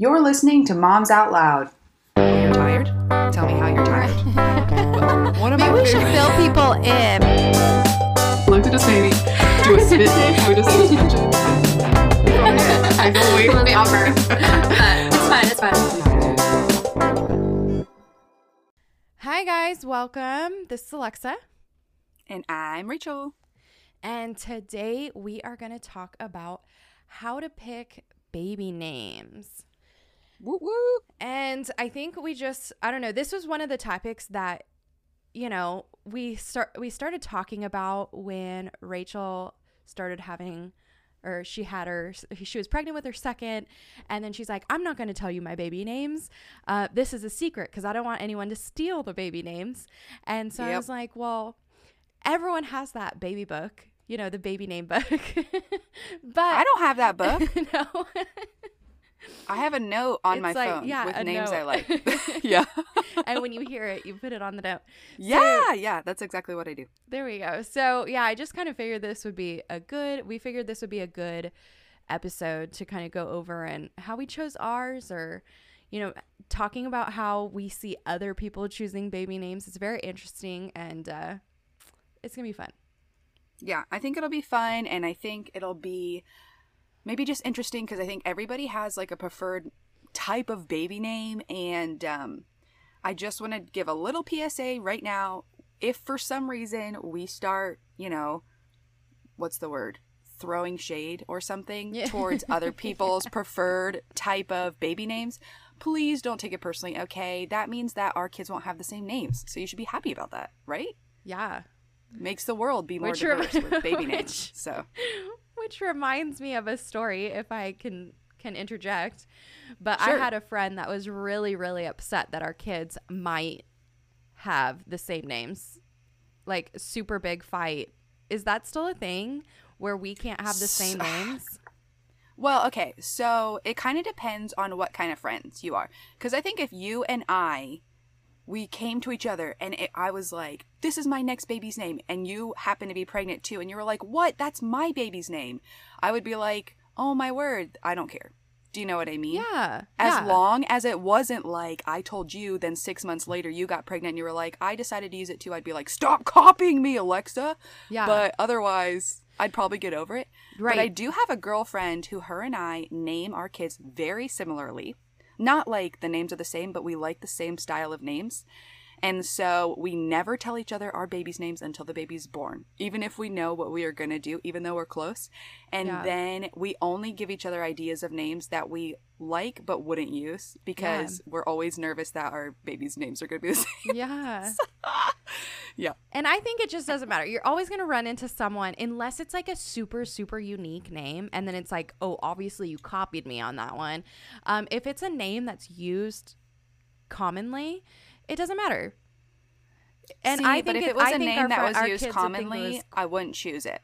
You're listening to Moms Out Loud. You're tired? Tell me how you're tired. One of Maybe my we should fill people in. Look at this baby. Do a spit take. Do a suspension. I can wait for the offer. it's fine. It's fine. Hi, guys. Welcome. This is Alexa. And I'm Rachel. And today we are going to talk about how to pick baby names. Woo woo. And I think we just I don't know, this was one of the topics that you know, we start we started talking about when Rachel started having or she had her she was pregnant with her second and then she's like i'm not going to tell you my baby names. Uh, this is a secret because i don't want anyone to steal the baby names. And so i was like well everyone has that baby book you know the baby name book. But I don't have that book. no I have a note on It's my like, phone yeah, with names I like. yeah. and when you hear it you put it on the note Yeah, yeah, that's exactly what I do. There we go. So, yeah, I just kind of figured this would be a good, we figured this would be a good episode to kind of go over and how we chose ours or, you know, talking about how we see other people choosing baby names. It's very interesting and uh, it's going to be fun. Yeah, I think it'll be fun and I think it'll be maybe just interesting because I think everybody has like a preferred type of baby name and um I just want to give a little PSA right now if for some reason we start, you know, what's the word? throwing shade or something Yeah. towards other people's preferred type of baby names, please don't take it personally, okay? That means that our kids won't have the same names. So you should be happy about that, right? Yeah. Makes the world be more Which diverse with baby names. So Which reminds me of a story, if I can can interject. But I had a friend that was really, really upset that our kids might have the same names. Like super big fight. Is that still a thing where we can't have the same names? Well, okay, so it kind of depends on what kind of friends you are. Because I think if you and I, we came to each other and it, I was like, this is my next baby's name, and you happen to be pregnant too, and you were like, what? That's my baby's name. I would be like, oh my word, I don't care. Do you know what I mean? Yeah. As yeah. long as it wasn't like I told you, then six months later you got pregnant and you were like, I decided to use it too, I'd be like, stop copying me, Alexa. Yeah. But otherwise, I'd probably get over it. Right. But I do have a girlfriend who her and I name our kids very similarly. Not like the names are the same, but we like the same style of names. And so we never tell each other our baby's names until the baby's born, even if we know what we are going to do, even though we're close. And Yeah. then we only give each other ideas of names that we like but wouldn't use because we're always nervous that our baby's names are going to be the same. Yeah. yeah. And I think it just doesn't matter. You're always going to run into someone, unless it's like a super, super unique name. And then it's like, oh, obviously you copied me on that one. Um, if it's a name that's used commonly, it doesn't matter. And See, I think if it, was I a name that was used kids would think it commonly, was- I wouldn't choose it.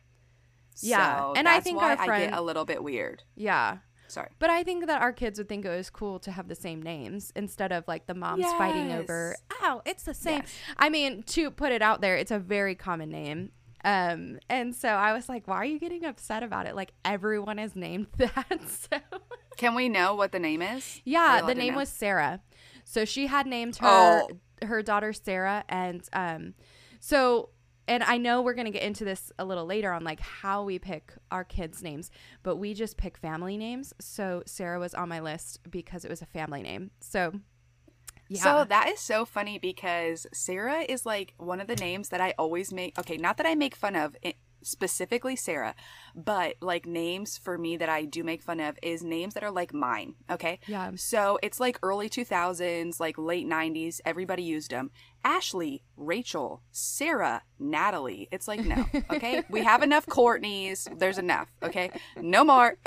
Yeah, So and I think why our friend- I get a little bit weird. yeah. Sorry. But I think that our kids would think it was cool to have the same names instead of like the moms fighting over, Yes. ow, it's the same. Yes. I mean, to put it out there, it's a very common name. Um, and so I was like, why are you getting upset about it? Like everyone is named that. So Can we know what the name is? Yeah, the name know? was Sarah. So she had named her Oh. her daughter Sarah and um so and I know we're going to get into this a little later on like how we pick our kids names, but we just pick family names. So Sarah was on my list because it was a family name. So yeah. So that is so funny because Sarah is like one of the names that I always make. Okay, not that I make fun of it, specifically Sarah, but like names for me that I do make fun of is names that are like mine. Okay. Yeah. So it's like early 2000s, like late 90s. Everybody used them. Ashley, Rachel, Sarah, Natalie. It's like, no. Okay. we have enough Courtneys. There's enough. Okay. No more.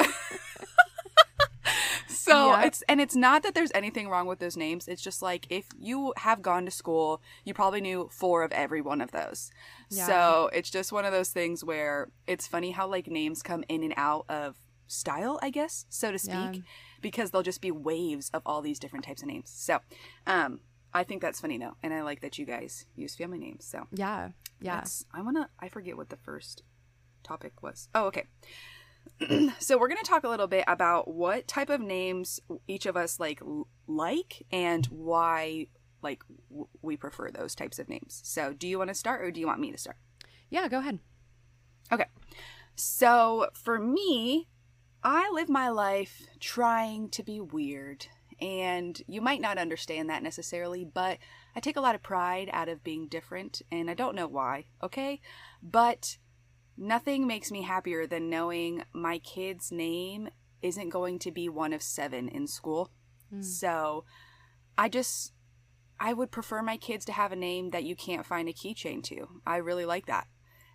So Yep. it's and it's not that there's anything wrong with those names. It's just like if you have gone to school, you probably knew four of every one of those. Yeah. So it's just one of those things where it's funny how like names come in and out of style, I guess, so to speak, Yeah. because they'll just be waves of all these different types of names. So, um I think that's funny though, and I like that you guys use family names. So yeah. Yeah. Let's- I wanna. I forget what the first topic was. Oh, okay. so we're going to talk a little bit about what type of names each of us like like and why like w- we prefer those types of names. So, do you want to start or do you want me to start? Yeah, go ahead. Okay. So, for me, I live my life trying to be weird. And you might not understand that necessarily, but I take a lot of pride out of being different, and I don't know why, okay? But nothing makes me happier than knowing my kid's name isn't going to be one of seven in school. Hmm. So I just, I would prefer my kids to have a name that you can't find a keychain to. I really like that.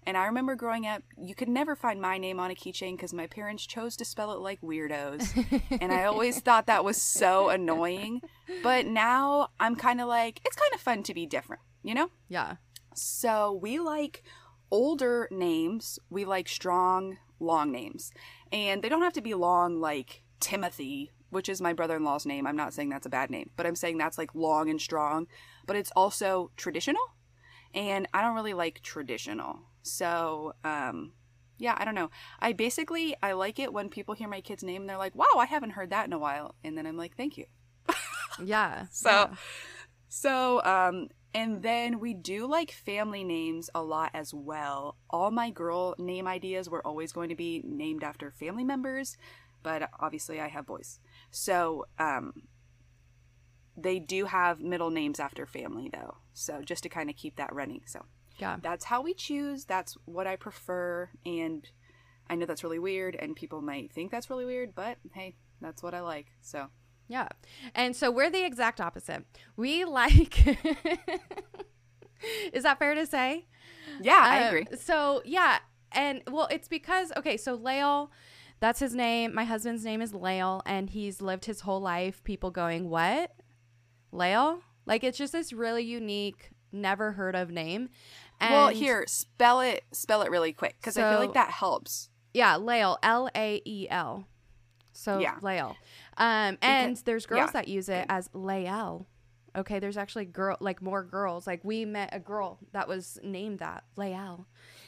And I remember growing up, you could never find my name on a keychain because my parents chose to spell it like weirdos. and I always thought that was so annoying. But now I'm kind of like, it's kind of fun to be different, you know? Yeah. So we like older names. We like strong, long names. And they don't have to be long like Timothy, which is my brother in law's name. I'm not saying that's a bad name, but I'm saying that's like long and strong. But it's also traditional. And I don't really like traditional. So, um, yeah, I don't know. I basically I like it when people hear my kid's name and they're like, "Wow, I haven't heard that in a while." And then I'm like, "Thank you." Yeah. So, yeah. so, um, and then we do like family names a lot as well. All my girl name ideas were always going to be named after family members, but obviously I have boys. So, um, they do have middle names after family though. So, just to kind of keep that running. So, Yeah. that's how we choose. That's what I prefer. And I know that's really weird, and people might think that's really weird, but hey, that's what I like. So, Yeah. And so we're the exact opposite. We like Is that fair to say? yeah, I Uh, agree. So, yeah. And well, it's because okay, so Lael, that's his name. My husband's name is Lael and he's lived his whole life people going, "What? Lael?" Like it's just this really unique, never heard of name. And well, here, spell it spell it really quick cuz I feel like that helps. Yeah, Lael, L A E L. So Yeah. Lael. Um, and there's girls yeah. that use it as Lael. Okay, there's actually girl like more girls. Like we met a girl that was named that Lael.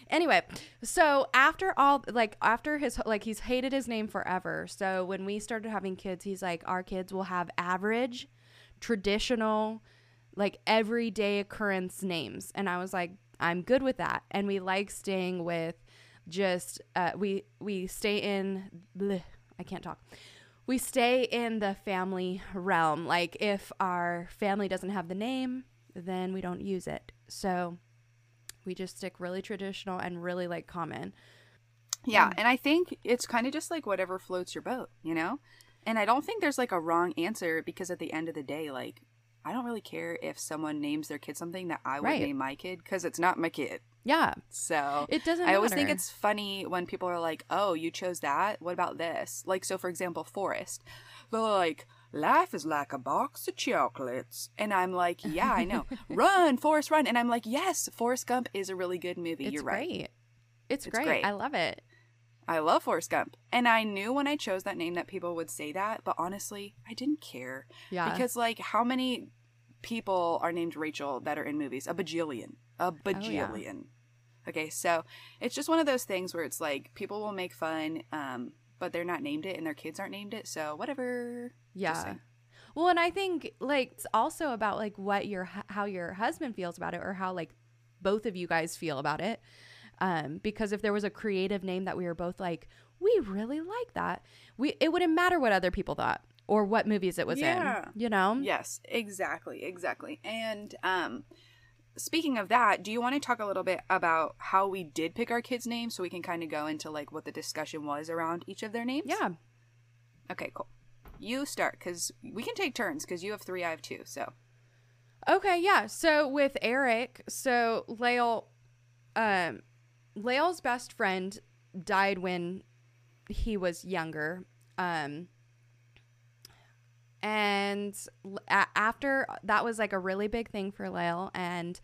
Anyway, so after all, like after his like he's hated his name forever. So when we started having kids, he's like, our kids will have average, traditional, like everyday occurrence names, and I was like, I'm good with that. And we like staying with just uh, we we stay in bleh, I can't talk. We stay in the family realm. Like if our family doesn't have the name, then we don't use it. So we just stick really traditional and really like common. Yeah, mm. and I think it's kind of just like whatever floats your boat, you know? And I don't think there's like a wrong answer because at the end of the day, like, I don't really care if someone names their kid something that I would Right. name my kid because it's not my kid. Yeah, So it doesn't. I always think it's funny when people are like, oh, you chose that? What about this? Like, so for example, Forrest, They're like, life is like a box of chocolates. And I'm like, yeah, I know. run, Forrest, run. And I'm like, yes, Forrest Gump is a really good movie. it's You're right. It's, It's great. great. I love it. I love Forrest Gump. And I knew when I chose that name that people would say that, but honestly, I didn't care. Yeah. Because, like, how many people are named Rachel that are in movies? A bajillion. A Oh, yeah. Okay, so it's just one of those things where it's like people will make fun, um, but they're not named it and their kids aren't named it, so whatever. Yeah. Well, and I think like it's also about like what your how your husband feels about it or how like both of you guys feel about it. Um, because if there was a creative name that we were both like, we really like that, we it wouldn't matter what other people thought or what movies it was Yeah. in. You know? Yes, exactly, exactly. And um, speaking of that, do you want to talk a little bit about how we did pick our kids' names so we can kind of go into like what the discussion was around each of their names? Yeah. Okay, cool. You start because we can take turns because you have three, I have two. So Okay, yeah. So with Eric, so Lael, um, Lael's best friend died when he was younger. Um, and after that was like a really big thing for Lael, and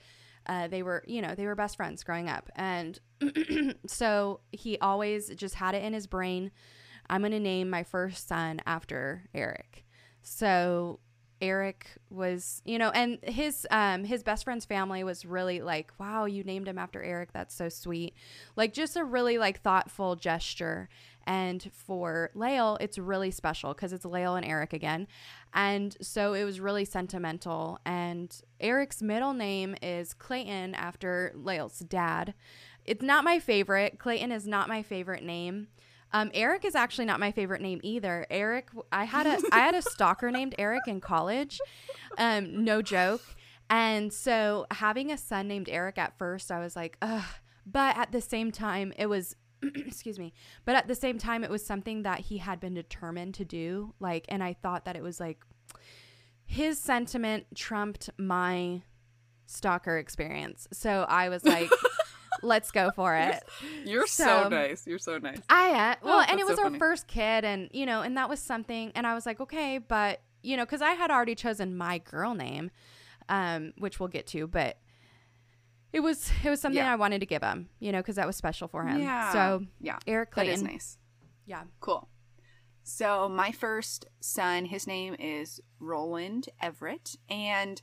uh, they were, you know, they were best friends growing up, and so he always just had it in his brain. I'm gonna name my first son after Eric. So Eric was, you know, and his um his best friend's family was really like, "Wow, you named him after Eric. That's so sweet." Like just a really like thoughtful gesture. And for Lael, it's really special because it's Lael and Eric again. And so it was really sentimental. And Eric's middle name is Clayton after Lael's dad. It's not my favorite. Clayton is not my favorite name. Um, Eric is actually not my favorite name either. Eric, I had a I had a stalker named Eric in college. Um, no joke. And so having a son named Eric at first, I was like, ugh. But at the same time, it was excuse me. But at the same time, it was something that he had been determined to do. Like, and I thought that it was like his sentiment trumped my stalker experience. So I was like, let's go for it. You're so, So- nice. You're so nice. I uh, well, Oh, and it was so our funny. first kid, and you know, and that was something. And I was like, okay, but you know, because I had already chosen my girl name, um, which we'll get to, but it was it was something Yeah. I wanted to give him, you know, because that was special for him. Yeah. So yeah, Eric Clayton, is nice. yeah. Cool. So my first son, his name is Roland Everett, and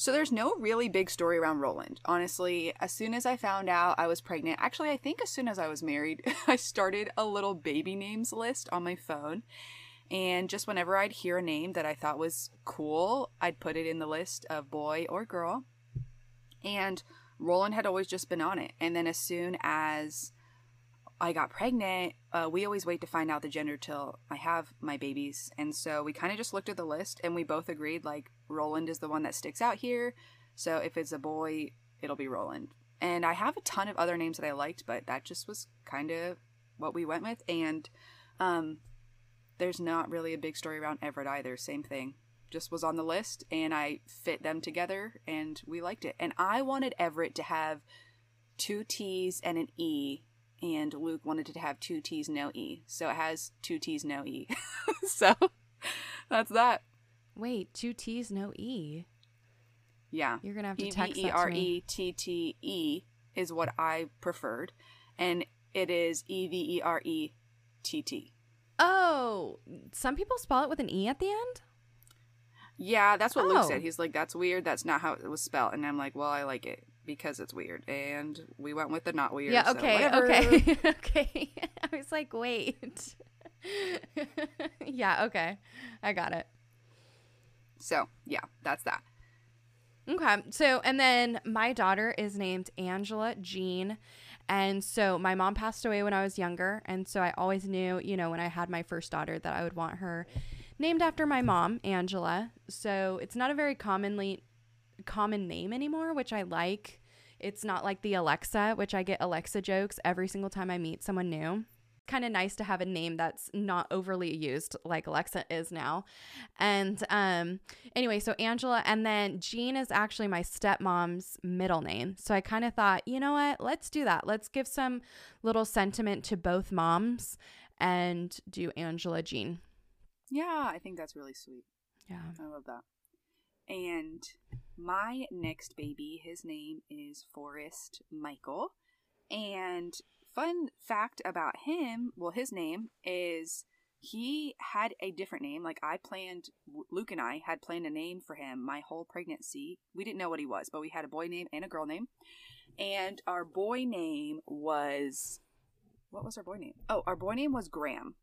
so there's no really big story around Roland. Honestly, as soon as I found out I was pregnant, actually I think as soon as I was married, I started a little baby names list on my phone. And just whenever I'd hear a name that I thought was cool, I'd put it in the list of boy or girl. And Roland had always just been on it. And then as soon as I got pregnant, uh, we always wait to find out the gender till I have my babies. And so we kind of just looked at the list and we both agreed like Roland is the one that sticks out here. So if it's a boy, it'll be Roland. And I have a ton of other names that I liked, but that just was kind of what we went with. And um, there's not really a big story around Everett either. Same thing. Just was on the list and I fit them together and we liked it. And I wanted Everett to have two T's and an E and Luke wanted it to have two T's, no E. So it has two T's, no E. so that's that. Wait, two T's, no E. Yeah. You're gonna have to E text V E that to me. E T T E is what I preferred. And it is E V E R E T T. Oh, some people spell it with an E at the end. Yeah, that's what Luke Oh. said. He's like, that's weird. That's not how it was spelled. And I'm like, well, I like it because it's weird. And we went with the not weird. yeah. Okay. whatever. okay. okay. I was like, wait. yeah. Okay. I got it. So yeah, that's that. Okay. So, and then my daughter is named Angela Jean. And so my mom passed away when I was younger. And so I always knew, you know, when I had my first daughter that I would want her named after my mom, Angela. So it's not a very commonly common name anymore, which I like. It's not like the Alexa, which I get Alexa jokes every single time I meet someone new. Kind of nice to have a name that's not overly used like Alexa is now. And um anyway, so Angela and then Jean is actually my stepmom's middle name. So I kind of thought, you know what? Let's do that. Let's give some little sentiment to both moms and do Angela Jean. Yeah, I think that's really sweet. Yeah. I love that. And my next baby, his name is Forrest Michael. And fun fact about him, well, his name is he had a different name. Like I planned, Luke and I had planned a name for him my whole pregnancy. We didn't know what he was, but we had a boy name and a girl name. And our boy name was, what was our boy name? Oh, our boy name was Graham.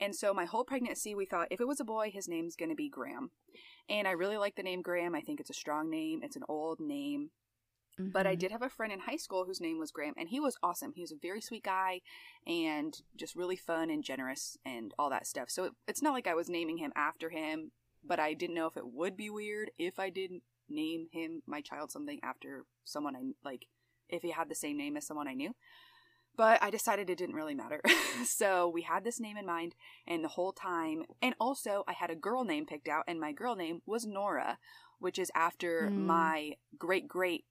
And so my whole pregnancy, we thought if it was a boy, his name's going to be Graham. And I really like the name Graham. I think it's a strong name. It's an old name. But I Mhm. did have a friend in high school whose name was Graham, and he was awesome. He was a very sweet guy and just really fun and generous and all that stuff. So it, it's not like I was naming him after him, but I didn't know if it would be weird if I didn't name him, my child, something after someone I like, if he had the same name as someone I knew. But I decided it didn't really matter. so we had this name in mind, and the whole time, and also I had a girl name picked out, and my girl name was Nora, which is after Mm. my great great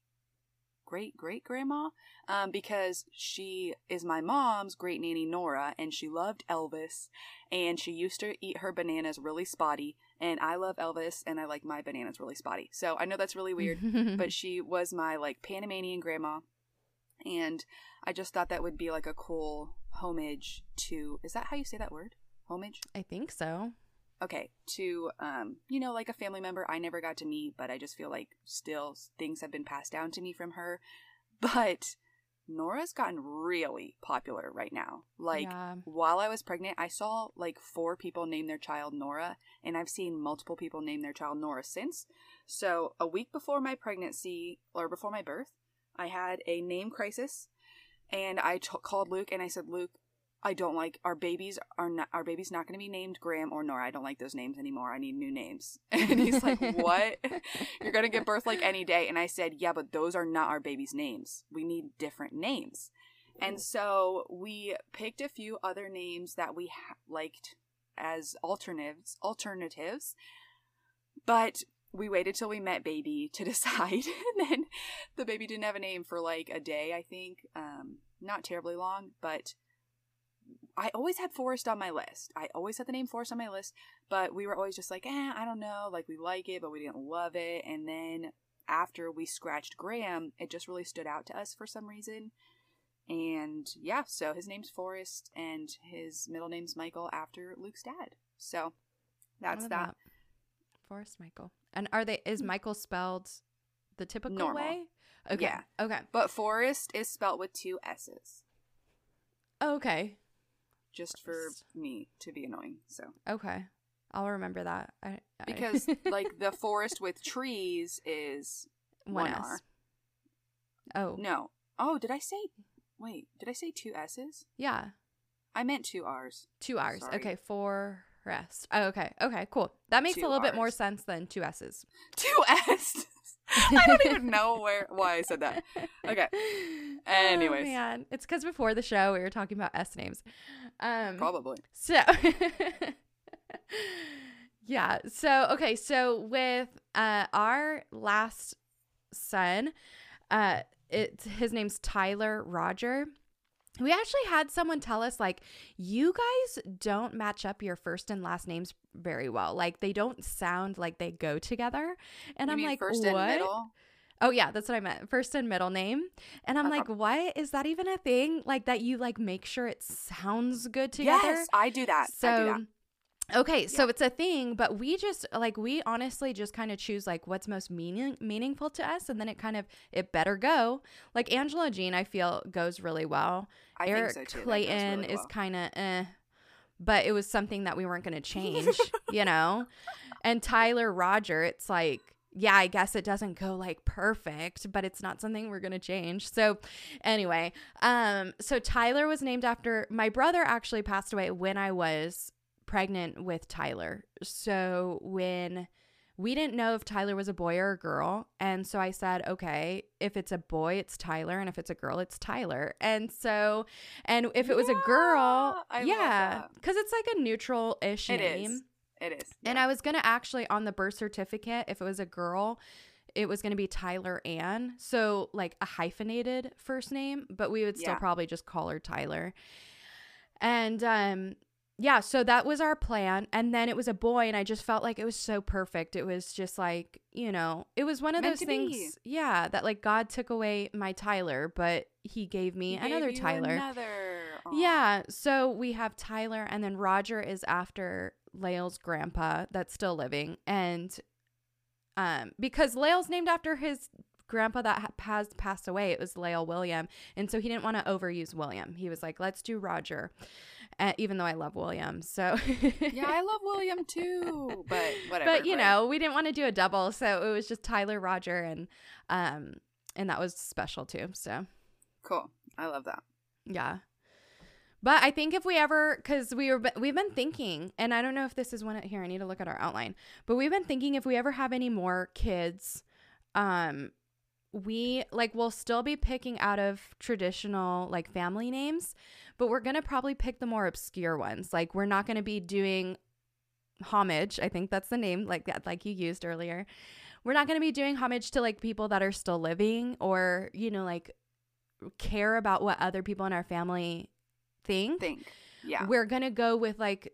great great grandma um, because she is my mom's great nanny Nora and she loved Elvis and she used to eat her bananas really spotty and I love Elvis and I like my bananas really spotty so I know that's really weird but she was my like Panamanian grandma and I just thought that would be like a cool homage to is that how you say that word homage I think so. okay, to um, you know, like a family member I never got to meet, but I just feel like still things have been passed down to me from her. But Nora's gotten really popular right now. Like Yeah. while I was pregnant, I saw like four people name their child Nora, and I've seen multiple people name their child Nora since. So, a week before my pregnancy or before my birth, I had a name crisis, and I t- called Luke and I said, "Luke, I don't like our babies are not our baby's not going to be named Graham or Nora. I don't like those names anymore. I need new names." And he's like, "What? You're going to give birth like any day?" And I said, "Yeah, but those are not our baby's names. We need different names." And so we picked a few other names that we ha- liked as alternatives, alternatives. But we waited till we met baby to decide, and then the baby didn't have a name for like a day, I think. Um, not terribly long, but I always had Forrest on my list. I always had the name Forrest on my list, but we were always just like, eh, I don't know, like we like it, but we didn't love it. And then after we scratched Graham, it just really stood out to us for some reason. And yeah, so his name's Forrest and his middle name's Michael after Luke's dad. So that's Love that. Forrest Michael. And are they is mm-hmm. Michael spelled the typical Normal. way? Okay. Yeah. Okay. But Forrest is spelled with two S's, Okay. just for me to be annoying. So Okay. I'll remember that. I, I- because like the forest with trees is one one S. R. Oh. no. Oh, did I say? Wait, did I say two S's? Yeah. I meant two R's. Two R's. Sorry. Okay. For rest. Oh, okay. Okay. Cool. That makes Two a little bit more sense than two S's. Two S's. I don't even know where why I said that. Okay. Anyways. Oh, man. It's because before the show we were talking about S names. Um, Probably. So, yeah. So, okay. So, with uh, our last son, uh, it's his name's Tyler Roger. We actually had someone tell us, like, you guys don't match up your first and last names very well. Like, they don't sound like they go together. And You I'm like, first what? and middle. Oh yeah, that's what I meant. First and middle name. And I'm Uh-huh. like, what is that even a thing? Like that you like make sure it sounds good together? Yes, I do that. I do So that. Okay, so it's a thing, but we just like we honestly just kind of choose like what's most meaning meaningful to us, and then it kind of it better go. Like Angela Jean, I feel goes really well. I Eric so too. Clayton really is well. kind of eh, but it was something that we weren't going to change, you know. And Tyler Roger, it's like yeah, I guess it doesn't go like perfect, but it's not something we're going to change. So, anyway, um so Tyler was named after my brother actually passed away when I was pregnant with Tyler. So, when we didn't know if Tyler was a boy or a girl. And so I said, okay, if it's a boy, it's Tyler. And if it's a girl, it's Tyler. And so, and if it was a girl, Yeah, I yeah, because it's like a neutral ish name. is. It is. And I was going to actually, on the birth certificate, if it was a girl, it was going to be Tyler Ann. So, like a hyphenated first name, but we would still Yeah. probably just call her Tyler. And, um, yeah, so that was our plan. And then it was a boy, and I just felt like it was so perfect. It was just like, you know, it was one of Meant those things, be. yeah, that like God took away my Tyler, but he gave me He another you Tyler. Another. Yeah. So we have Tyler, and then Roger is after Lael's grandpa that's still living, and um, because Lael's named after his grandpa that ha- has passed away, it was Lael William, and so he didn't want to overuse William. He was like, "Let's do Roger," uh, even though I love William. So Yeah, I love William too, but whatever. but you right? know, we didn't want to do a double, so it was just Tyler, Roger, and um, and that was special too. So Cool. I love that. Yeah. But I think if we ever, because we were, we've been thinking, and I don't know if this is one here. I need to look at our outline, but we've been thinking if we ever have any more kids, um, we like we'll still be picking out of traditional like family names, but we're gonna probably pick the more obscure ones. Like we're not gonna be doing homage. I think that's the name like that, like you used earlier. We're not gonna be doing homage to like people that are still living or you know like care about what other people in our family think. Think. Yeah. We're gonna go with like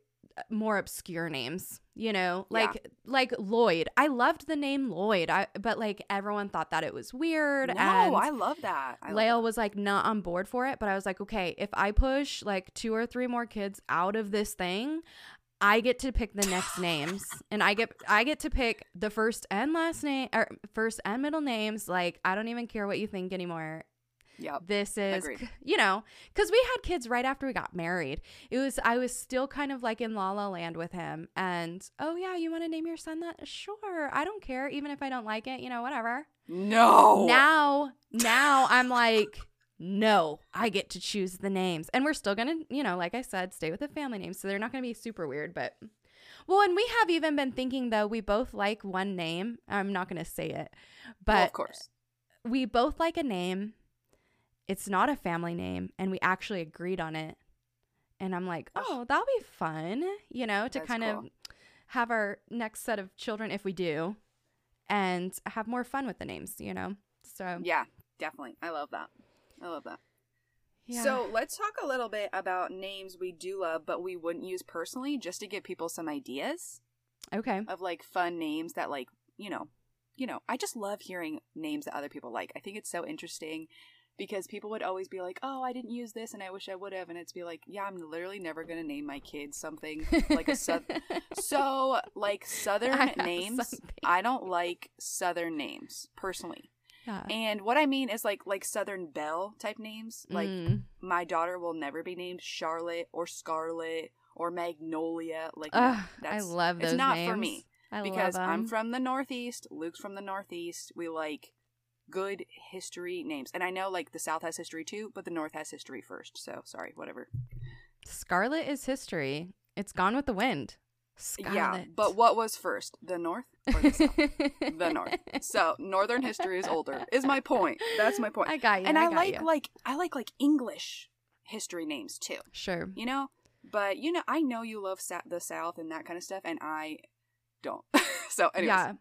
more obscure names, you know, Yeah. like like Lloyd. I loved the name Lloyd, I but like everyone thought that it was weird. no, and I love that. I Lael was like not on board for it, but I was like, okay, if I push like two or three more kids out of this thing, I get to pick the next names, and I get I get to pick the first and last name or first and middle names. Like I don't even care what you think anymore. This is, Agreed. you know, because we had kids right after we got married. It was I was still kind of like in la la land with him, and oh yeah, you want to name your son that? Sure, I don't care, even if I don't like it. You know, whatever. No. Now, now I'm like, no, I get to choose the names. And we're still going to, you know, like I said, stay with the family names. So they're not going to be super weird. But, well, and we have even been thinking, though, we both like one name. I'm not going to say it, but Well, of course. we both like a name. It's not a family name. And we actually agreed on it. And I'm like, oh, oh that'll be fun, you know, to That's kind of have our next set of children, if we do, and have more fun with the names, you know? So, Yeah, definitely. I love that. I love that. yeah. So let's talk a little bit about names we do love, but we wouldn't use personally, just to give people some ideas okay. of like fun names that like you know, you know. I just love hearing names that other people like. I think it's so interesting because people would always be like, "Oh, I didn't use this, and I wish I would have," and it's be like, "Yeah, I'm literally never gonna name my kids something like a so like southern have names. something. I don't like southern names personally." Yeah. And what I mean is like like Southern Belle type names. Like Mm. my daughter will never be named Charlotte or Scarlet or Magnolia. Like Ugh, no, I love those it's not names. for me I because I'm from the Northeast. Luke's from the Northeast. We like good history names, and I know like the South has history too, but the North has history first. So sorry, whatever. Scarlet is history. It's gone with the wind. Scarlet. Yeah, but what was first, the North or the South? the North. So Northern history is older. Is my point. That's my point. I got you. and I, got like you. like I like like English history names too. Sure. You know, but you know I know you love sa- the South and that kind of stuff, and I don't. so anyways, Yeah.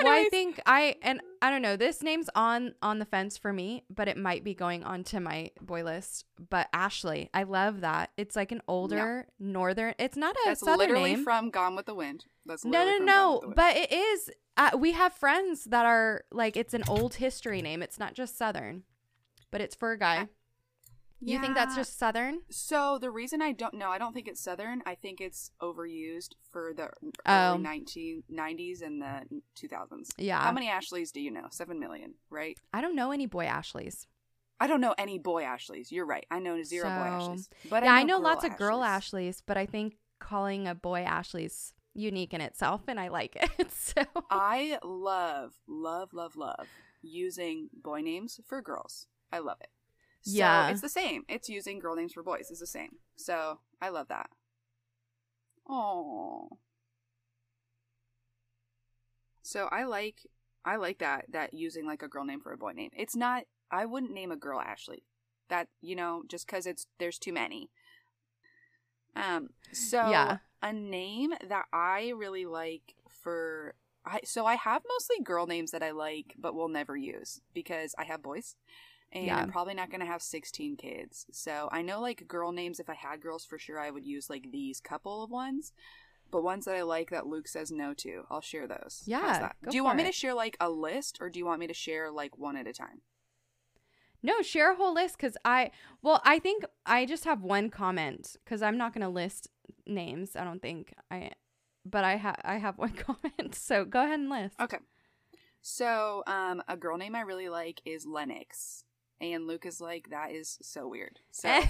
Well, I think I and I don't know. This name's on on the fence for me, but it might be going onto my boy list. But Ashley, I love that. It's like an older northern. It's not a that's southern literally name. from Gone with the Wind. That's no, no, no. with the Wind. But it is. Uh, we have friends that are like it's an old history name. It's not just southern, but it's for a guy. You think that's just southern? So the reason I don't know, I don't think it's Southern. I think it's overused for the Oh. early 1990s and the 2000s. Yeah. How many Ashleys do you know? Seven million, right? I don't know any boy Ashleys. I don't know any boy Ashleys. You're right. I know zero boy So- Ashleys. But yeah, I I know lots of girl Ashleys. Ashleys, but I think calling a boy Ashley's unique in itself, and I like it. so I love, love, love, love using boy names for girls. I love it. So Yeah. it's the same. It's using girl names for boys. It's the same. So I love that. Oh. So I like I like that that using like a girl name for a boy name. It's not I wouldn't name a girl Ashley. That you know just cuz it's there's too many. Um so Yeah. a name that I really like for I so I have mostly girl names that I like but will never use because I have boys and Yeah. I'm probably not going to have 16 kids. So I know like girl names if I had girls for sure I would use like these couple of ones. But ones that I like that Luke says no to, I'll share those. Yeah, Do you want me it. to share like a list or do you want me to share like one at a time? no, share a whole list because I well, I think I just have one comment because I'm not going to list names. I don't think I, but I have I have one comment. So go ahead and list. Okay. So, um, a girl name I really like is Lennox. And Luke is like, that is so weird. So I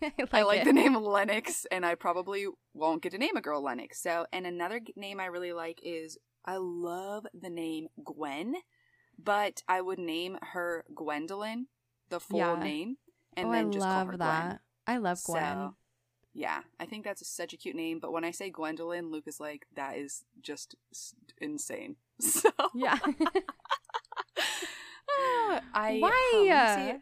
like, I like the name Lennox, and I probably won't get to name a girl Lennox. So, and another name I really like is I love the name Gwen, but I would name her Gwendolyn, the full Yeah. name, and oh, then I just love call her that. Gwen. I love Gwen. So, yeah, I think that's such a cute name. But when I say Gwendolyn, Luke is like, that is just insane. So yeah. I Why? see. Uh,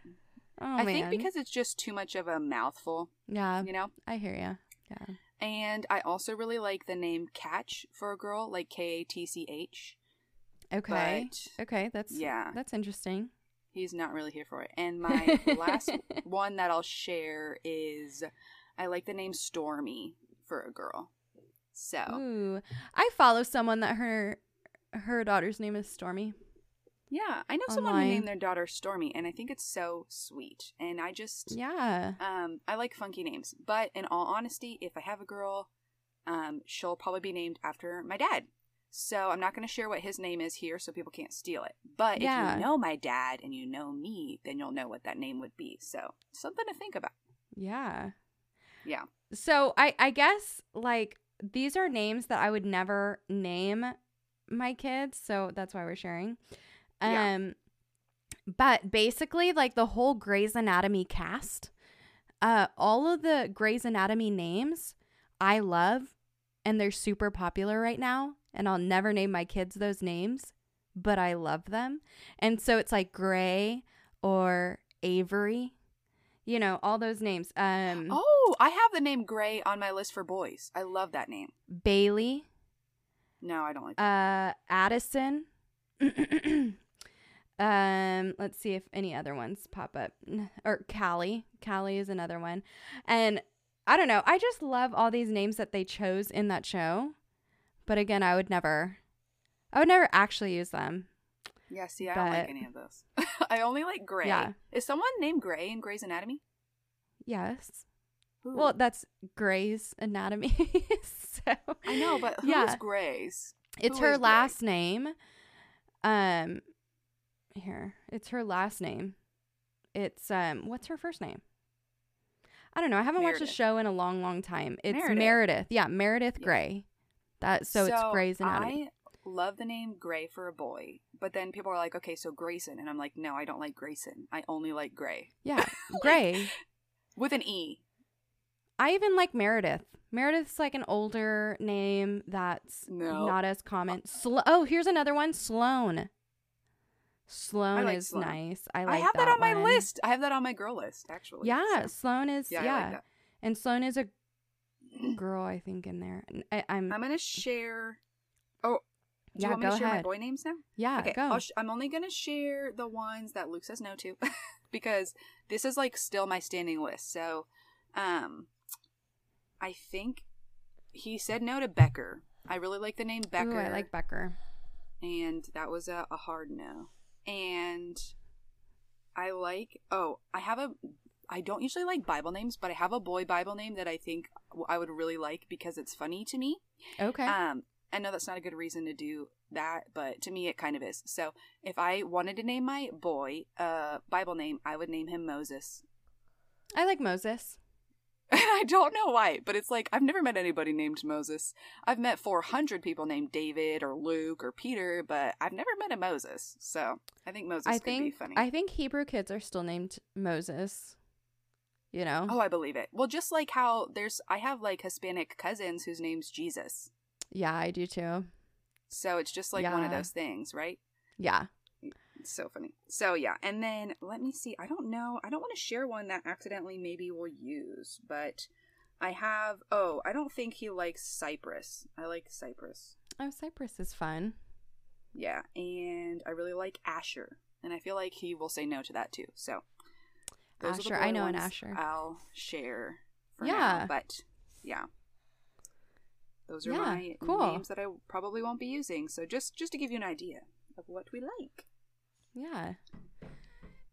oh I man. think because it's just too much of a mouthful, yeah, you know. I hear you. Yeah. And I also really like the name Catch for a girl, like K A T C H. Okay. But okay, that's yeah, that's interesting. he's not really here for it. And my last one that I'll share is I like the name Stormy for a girl. So Ooh, I follow someone that her her daughter's name is Stormy. Yeah, I know someone who named their daughter Stormy, and I think it's so sweet. And I just Yeah. Um, I like funky names, but in all honesty, if I have a girl, um, she'll probably be named after my dad. So I'm not going to share what his name is here so people can't steal it. But Yeah. if you know my dad and you know me, then you'll know what that name would be. So something to think about. Yeah. Yeah. So I I guess like these are names that I would never name my kids, so that's why we're sharing. Um Yeah. but basically like the whole Grey's Anatomy cast, uh all of the Grey's Anatomy names I love and they're super popular right now and I'll never name my kids those names, but I love them. And so it's like Gray or Avery, you know, all those names. Um Oh, I have the name Gray on my list for boys. I love that name. Bailey, No, I don't like that. uh, Addison. um, let's see if any other ones pop up. Or Callie. Callie is another one. And I don't know. I just love all these names that they chose in that show. But again, I would never, I would never actually use them. Yeah, see, I don't like any of those. I only like Gray. Yeah. Is someone named Gray in Grey's Anatomy? Yes. Who? Well, that's Grey's Anatomy. so I know, but who's yeah. Gray's? It's Who her is Grey? last name. Um here. It's her last name. It's um what's her first name? I don't know. I haven't watched the show in a long, long time. It's Meredith. Meredith. Yeah, Meredith Yeah. Grey. That so, it's Grey's Anatomy. I love the name Gray for a boy, but then people are like, okay, so Grayson, and I'm like, no, I don't like Grayson. I only like Gray Yeah, Gray. with an E. I even like Meredith. Meredith's like an older name that's No. not as common. Slo- oh, here's another one. Sloan. Sloan like is Sloan. nice. I like I, have that, on my one. list. I have that on my girl list, actually. Yeah, so, Sloan is yeah, yeah, I like that. and Sloan is a girl, I think, in there. I, am I'm gonna share. Oh, do yeah. you want me to share my boy names now? Yeah, okay, go. I'll sh- I'm only gonna share the ones that Luke says no to, because this is like still my standing list. So, um, I think he said no to Becker. I really like the name Becker. Ooh, I like Becker. and that was a, a hard no. And I like. Oh, I have a. I don't usually like Bible names, but I have a boy Bible name that I think I would really like because it's funny to me. Okay. Um, I know that's not a good reason to do that, but to me it kind of is. So if I wanted to name my boy a Bible name, I would name him Moses. I like Moses. I don't know why, but it's like I've never met anybody named Moses. I've met 400 people named David or Luke or Peter, but I've never met a Moses. So I think Moses I could be think funny. I think Hebrew kids are still named Moses. You know? oh, I believe it. Well, just like how there's, I have like Hispanic cousins whose name's Jesus. Yeah, I do too. So it's just like one of those things, right? Yeah. It's so funny. So yeah, and then let me see. I don't know. I don't want to share one that accidentally maybe we'll use, but I have. Oh, I don't think he likes Cypress. I like Cypress. Oh, Cypress is fun. Yeah, and I really like Asher, and I feel like he will say no to that too. So those Asher, I know an Asher. I'll share. For Yeah. now, but yeah. Those are Yeah, my cool. names that I probably won't be using. So just just to give you an idea of what we like. Yeah.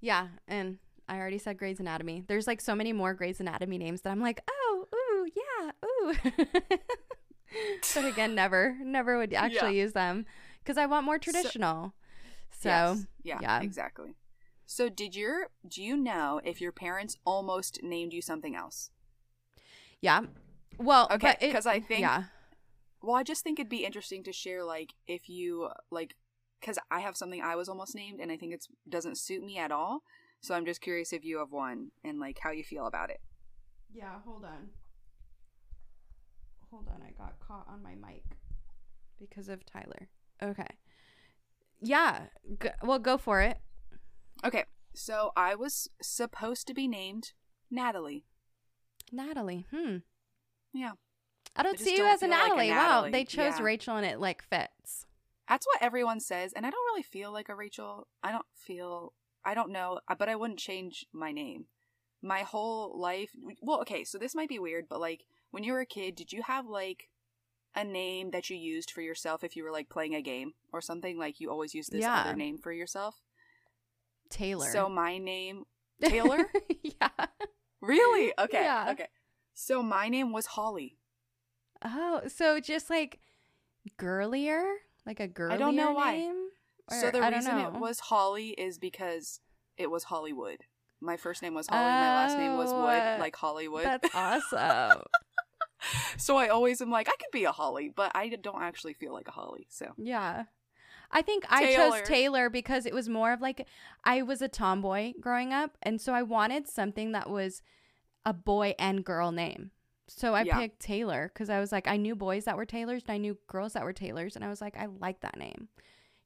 Yeah, and I already said Grey's Anatomy. There's like so many more Grey's Anatomy names that I'm like, oh, ooh, yeah, ooh. but again, never, never would actually use them because I want more traditional. So, Yes. yeah, yeah. exactly. So did your do you know if your parents almost named you something else? yeah. Well, Okay, 'cause I think- yeah, Well, I just think it'd be interesting to share like if you like cuz I have something I was almost named and I think it doesn't suit me at all. So I'm just curious if you have one and like how you feel about it. yeah. Hold on, hold on. I got caught on my mic because of Tyler. Okay. Yeah. G- well, go for it. Okay. So I was supposed to be named Natalie. Natalie. Hmm. Yeah. I don't just see you as a feel like a Natalie. Wow, they chose Yeah. Rachel and it like fits. That's what everyone says, and I don't really feel like a Rachel. I don't feel. I don't know, uh, but I wouldn't change my name. My whole life. Well, okay, so this might be weird, but like when you were a kid, did you have like a name that you used for yourself if you were like playing a game or something? Like you always use this Yeah. other name for yourself. Taylor. So my name Taylor. yeah. really? Okay. Yeah. Okay. So my name was Holly. Oh, so just like girlier, like a girlier I don't know why. name? so Or- the I don't reason it was Holly is because it was Hollywood. My first name was Holly. my last name was Oh, Wood, like Hollywood. That's awesome. so I always am like, I could be a Holly, but I don't actually feel like a Holly. So yeah. I think I chose Taylor. Taylor because it was more of like I was a tomboy growing up, and so I wanted something that was a boy and girl name. So I Yeah. picked Taylor because I was like, I knew boys that were Taylors and I knew girls that were Taylors, and I was like, I like that name.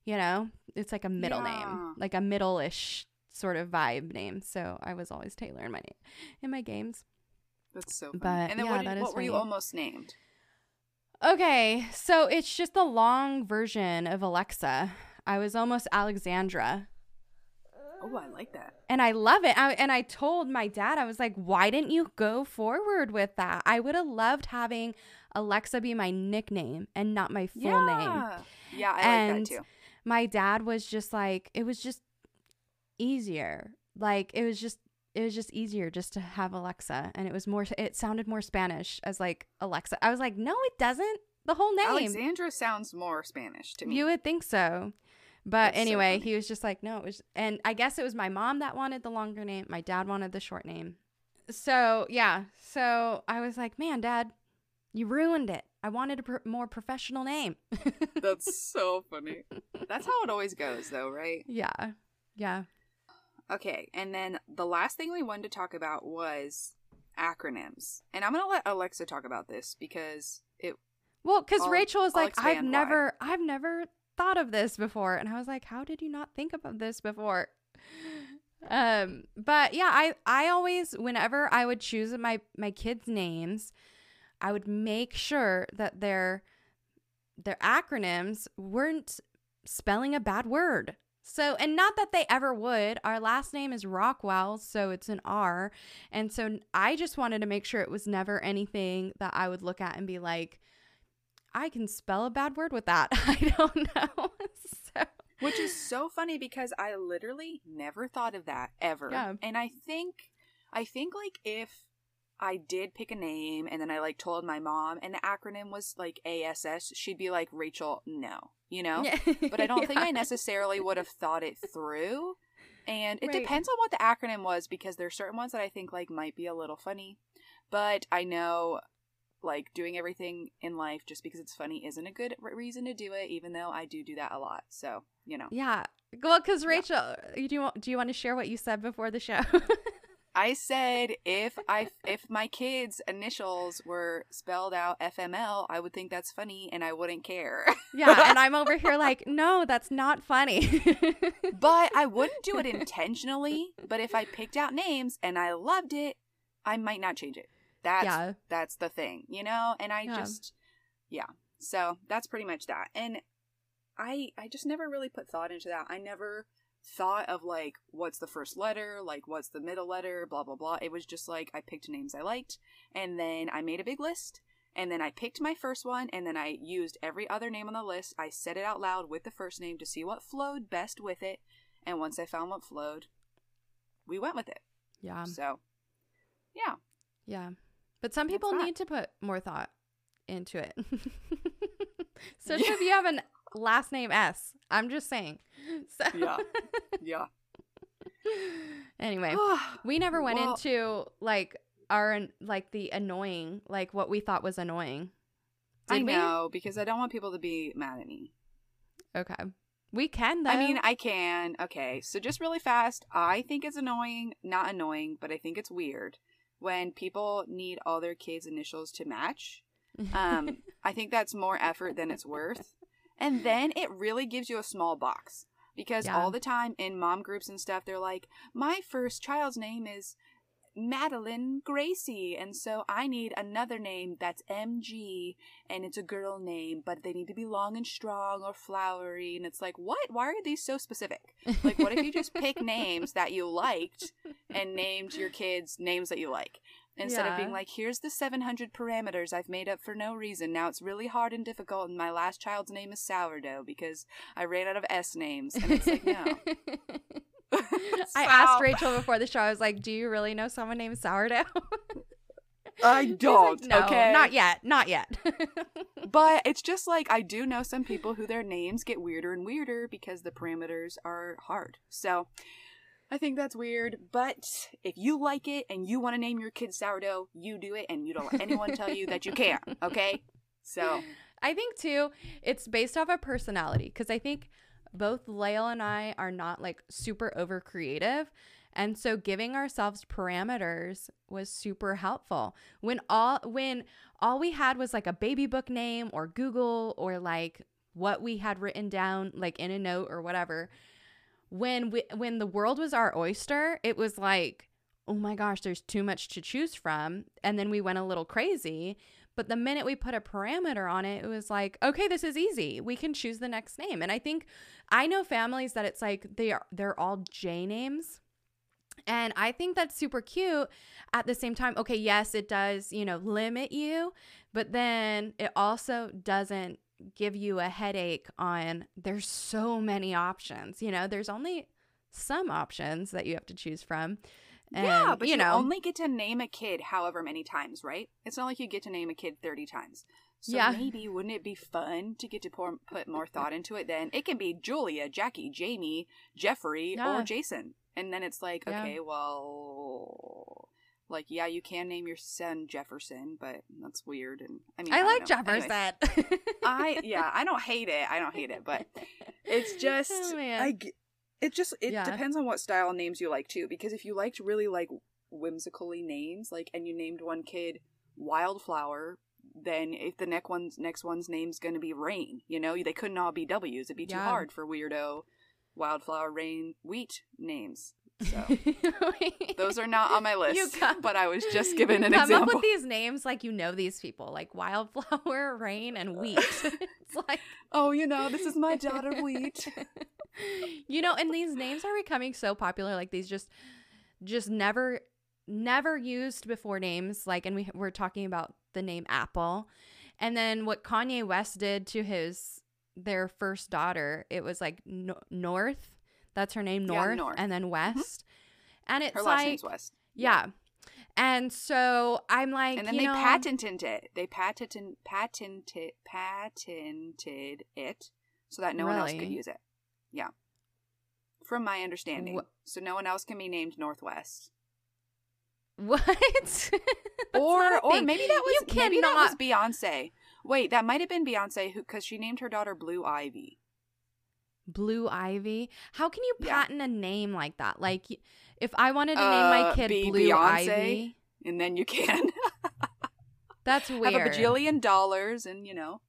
You know, it's like a middle Yeah. name, like a middle-ish sort of vibe name. So I was always Taylor in my name, in my games. that's so funny. But, and then yeah, what, did, that is what were you almost named? Okay, so it's just the long version of Alexa. I was almost Alexandra. Oh, I like that. And I love it. I, and I told my dad, I was like, why didn't you go forward with that? I would have loved having Alexa be my nickname and not my full yeah. name. Yeah, I And like that too. My dad was just like, it was just easier. Like, it was just. It was just easier just to have Alexa, and it was more. It sounded more Spanish as like Alexa. I was like, no, it doesn't. The whole name. Alexandra sounds more Spanish to me. You would think so. But That's anyway, funny. he was just like, no, it was, and I guess it was my mom that wanted the longer name. My dad wanted the short name. So yeah, so I was like, man, dad, you ruined it. I wanted a pr- more professional name. That's so funny. That's how it always goes, though, right? yeah, yeah. Okay, and then the last thing we wanted to talk about was acronyms. And I'm going to let Alexa talk about this because it Well, because Rachel is I'll like, I've expand why. never, I've never thought of this before, and I was like, how did you not think about this before? Um, but yeah, I, I always, whenever I would choose my my kids' names, I would make sure that their their acronyms weren't spelling a bad word. So, and not that they ever would. Our last name is Rockwell, so it's an R. And so I just wanted to make sure it was never anything that I would look at and be like, I can spell a bad word with that. I don't know. so, which is so funny because I literally never thought of that ever. Yeah. And I think I think like if I did pick a name and then I like told my mom and the acronym was like ASS, she'd be like Rachel, no. You know? yeah. But I don't think I necessarily would have thought it through. And it Right. depends on what the acronym was because there are certain ones that I think like might be a little funny. But I know like doing everything in life just because it's funny isn't a good re- reason to do it even though I do do that a lot. So, you know. Yeah. Well, because Rachel, you do you want, do you want to share what you said before the show? I said if I if my kids' initials were spelled out FML, I would think that's funny and I wouldn't care. yeah, and I'm over here like, no, that's not funny. but I wouldn't do it intentionally. But if I picked out names and I loved it, I might not change it. That's Yeah. that's the thing, you know. And I Yeah. just, yeah. So that's pretty much that. And I I just never really put thought into that. I never thought of like what's the first letter, like what's the middle letter, blah blah blah. It was just like I picked names I liked, and then I made a big list. And then I picked my first one, and then I used every other name on the list. I said it out loud with the first name to see what flowed best with it. And once I found what flowed, we went with it. yeah. So, yeah. Yeah. But some people need to put more thought into it. so if you have an last name S, I'm just saying. So Yeah. Yeah. anyway, we never went Well- into like our like the annoying, like what we thought was annoying. I Did we? know because I don't want people to be mad at me. Okay. We can though. I mean, I can. Okay, so just really fast, I think it's annoying, not annoying, but I think it's weird when people need all their kids' initials to match. Um, I think that's more effort than it's worth. And then it really gives you a small box because Yeah. all the time in mom groups and stuff, they're like, my first child's name is Madeline Gracie, and so I need another name that's MG, and it's a girl name, but they need to be long and strong or flowery. And it's like, what? Why are these so specific? Like, what if you just pick names that you liked and named your kids names that you like? Instead of being like, here's the 700 parameters I've made up for no reason. Now it's really hard and difficult, and my last child's name is Sourdough because I ran out of S names. And it's like, no. I asked Rachel before the show. I was like, "Do you really know someone named Sourdough?" I don't. no, okay, not yet, not yet. But it's just like I do know some people who their names get weirder and weirder because the parameters are hard. So I think that's weird. But if you like it and you want to name your kid sourdough, you do it, and you don't let anyone tell you that you can't. Okay. So I think too, it's based off of personality because I think both Lael and I are not like super over creative. And so giving ourselves parameters was super helpful. When all when all we had was like a baby book name or Google or like what we had written down like in a note or whatever. When we when the world was our oyster, it was like, "Oh my gosh, there's too much to choose from." And then we went a little crazy. But the minute we put a parameter on it, it was like, okay, this is easy. We can choose the next name. And I think I know families that it's like they are they're all J names. And I think that's super cute. At the same time, okay, yes, it does, you know, limit you, but then it also doesn't give you a headache on there's so many options. You know, there's only some options that you have to choose from. And, yeah, but you, you know, only get to name a kid however many times, right? It's not like you get to name a kid thirty times. So Yeah. maybe wouldn't it be fun to get to pour, put more thought into it? Then it can be Julia, Jackie, Jamie, Jeffrey, Yeah. or Jason, and then it's like, Yeah. okay, well, like yeah, you can name your son Jefferson, but that's weird. And I mean, I don't like know. Anyways, Jefferson. I yeah, I don't hate it. I don't hate it, but it's just Oh, man. I it just it Yeah. depends on what style names you like too because if you liked really like whimsically names like and you named one kid wildflower then if the next one's next one's name's going to be rain you know? They couldn't all be w's. It'd be too hard for weirdo wildflower rain wheat names. So those are not on my list come- but i was just given an come example Come up with these names like you know these people, like wildflower, rain, and wheat. it's like oh you know this is my daughter wheat you know, and these names are becoming so popular. Like these just, just never, never used before names. Like, and we we're talking about the name Apple, and then what Kanye West did to his their first daughter. It was like no- North. That's her name, Yeah, North, North. and then mm-hmm. West. And it's her last like, name's west yeah. And so I'm like, and then they know, patented it. They patented patented patented it so that no one else could use it. Yeah, from my understanding, Wha- so no one else can be named Northwest. What? Or or maybe that was You maybe that was Beyonce. Wait, that might have been Beyonce who because she named her daughter Blue Ivy. Blue Ivy. How can you Yeah. patent a name like that? Like, if I wanted to name my Uh, kid be Blue Beyonce? Ivy, And then you can that's weird. have a bajillion dollars and you know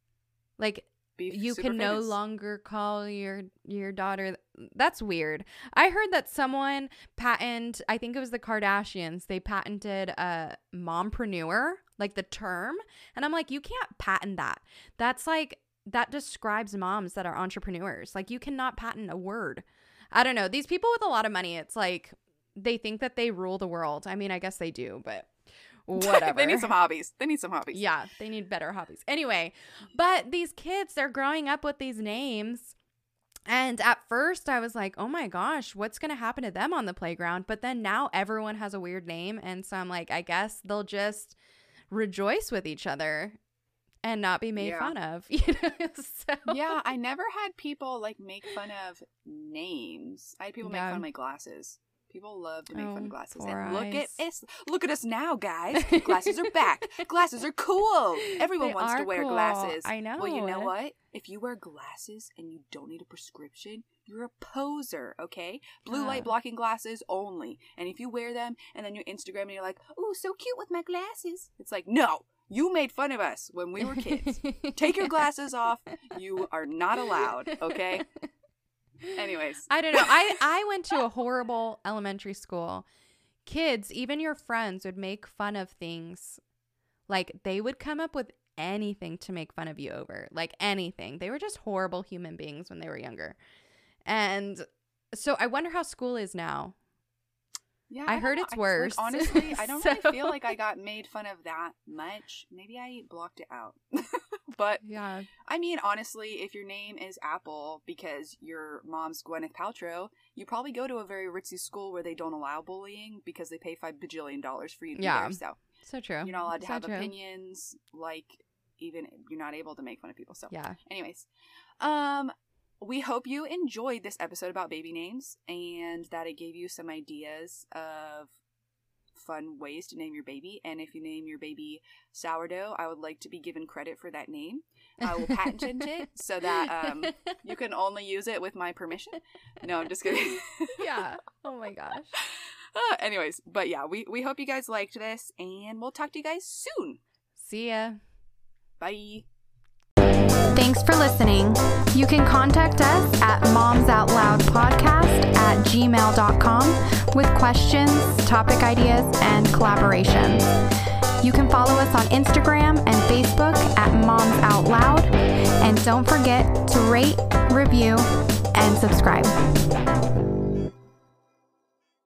like, be you can no longer call your your daughter. That's weird. I heard that someone patent. I think it was the Kardashians. They patented a mompreneur, like the term, and I'm like, you can't patent that. That's like that describes moms that are entrepreneurs. Like you cannot patent a word. I don't know. These people with a lot of money, it's like they think that they rule the world. I mean, I guess they do, but whatever. they need some hobbies. They need some hobbies. Yeah, they need better hobbies. Anyway, but these kids, they're growing up with these names. And at first, I was like, oh my gosh, what's going to happen to them on the playground? But then now everyone has a weird name. And so I'm like, I guess they'll just rejoice with each other and not be made Yeah. fun of. You know? so, yeah, I never had people like make fun of names. I had people make fun of my glasses. People love to make fun Oh, of glasses. And look at us. Look at us now, guys. Glasses are back. Glasses are cool. Everyone They wants to wear cool. glasses. I know. Well, you know what? If you wear glasses and you don't need a prescription, you're a poser, okay? Blue light blocking glasses only. And if you wear them and then you Instagram and you're like, "Oh, so cute with my glasses." It's like, "No, you made fun of us when we were kids. Take your glasses off. You are not allowed, okay? Anyways. I don't know. I I went to a horrible elementary school. Kids, even your friends would make fun of things. Like they would come up with anything to make fun of you over. Like anything. They were just horrible human beings when they were younger. And so I wonder how school is now. Yeah, I don't heard know. it's I- like, worse. honestly, I don't really feel like I got made fun of that much. Maybe I blocked it out. but Yeah. I mean, honestly, if your name is Apple because your mom's Gwyneth Paltrow, you probably go to a very ritzy school where they don't allow bullying because they pay five bajillion dollars for you to Yeah. be there. So So true. You're not allowed to So have true. opinions. Like even you're not able to make fun of people. So Yeah. anyways um we hope you enjoyed this episode about baby names and that it gave you some ideas of fun ways to name your baby and if you name your baby sourdough i would like to be given credit for that name i will patent it so that um you can only use it with my permission no i'm just kidding yeah. Oh my gosh. Uh, anyways but yeah we, we hope you guys liked this and we'll talk to you guys soon See ya. bye Thanks for listening. You can contact us at momsoutloudpodcast at gmail.com with questions, topic ideas, and collaborations. You can follow us on Instagram and Facebook at Moms Out Loud. And don't forget to rate, review, and subscribe.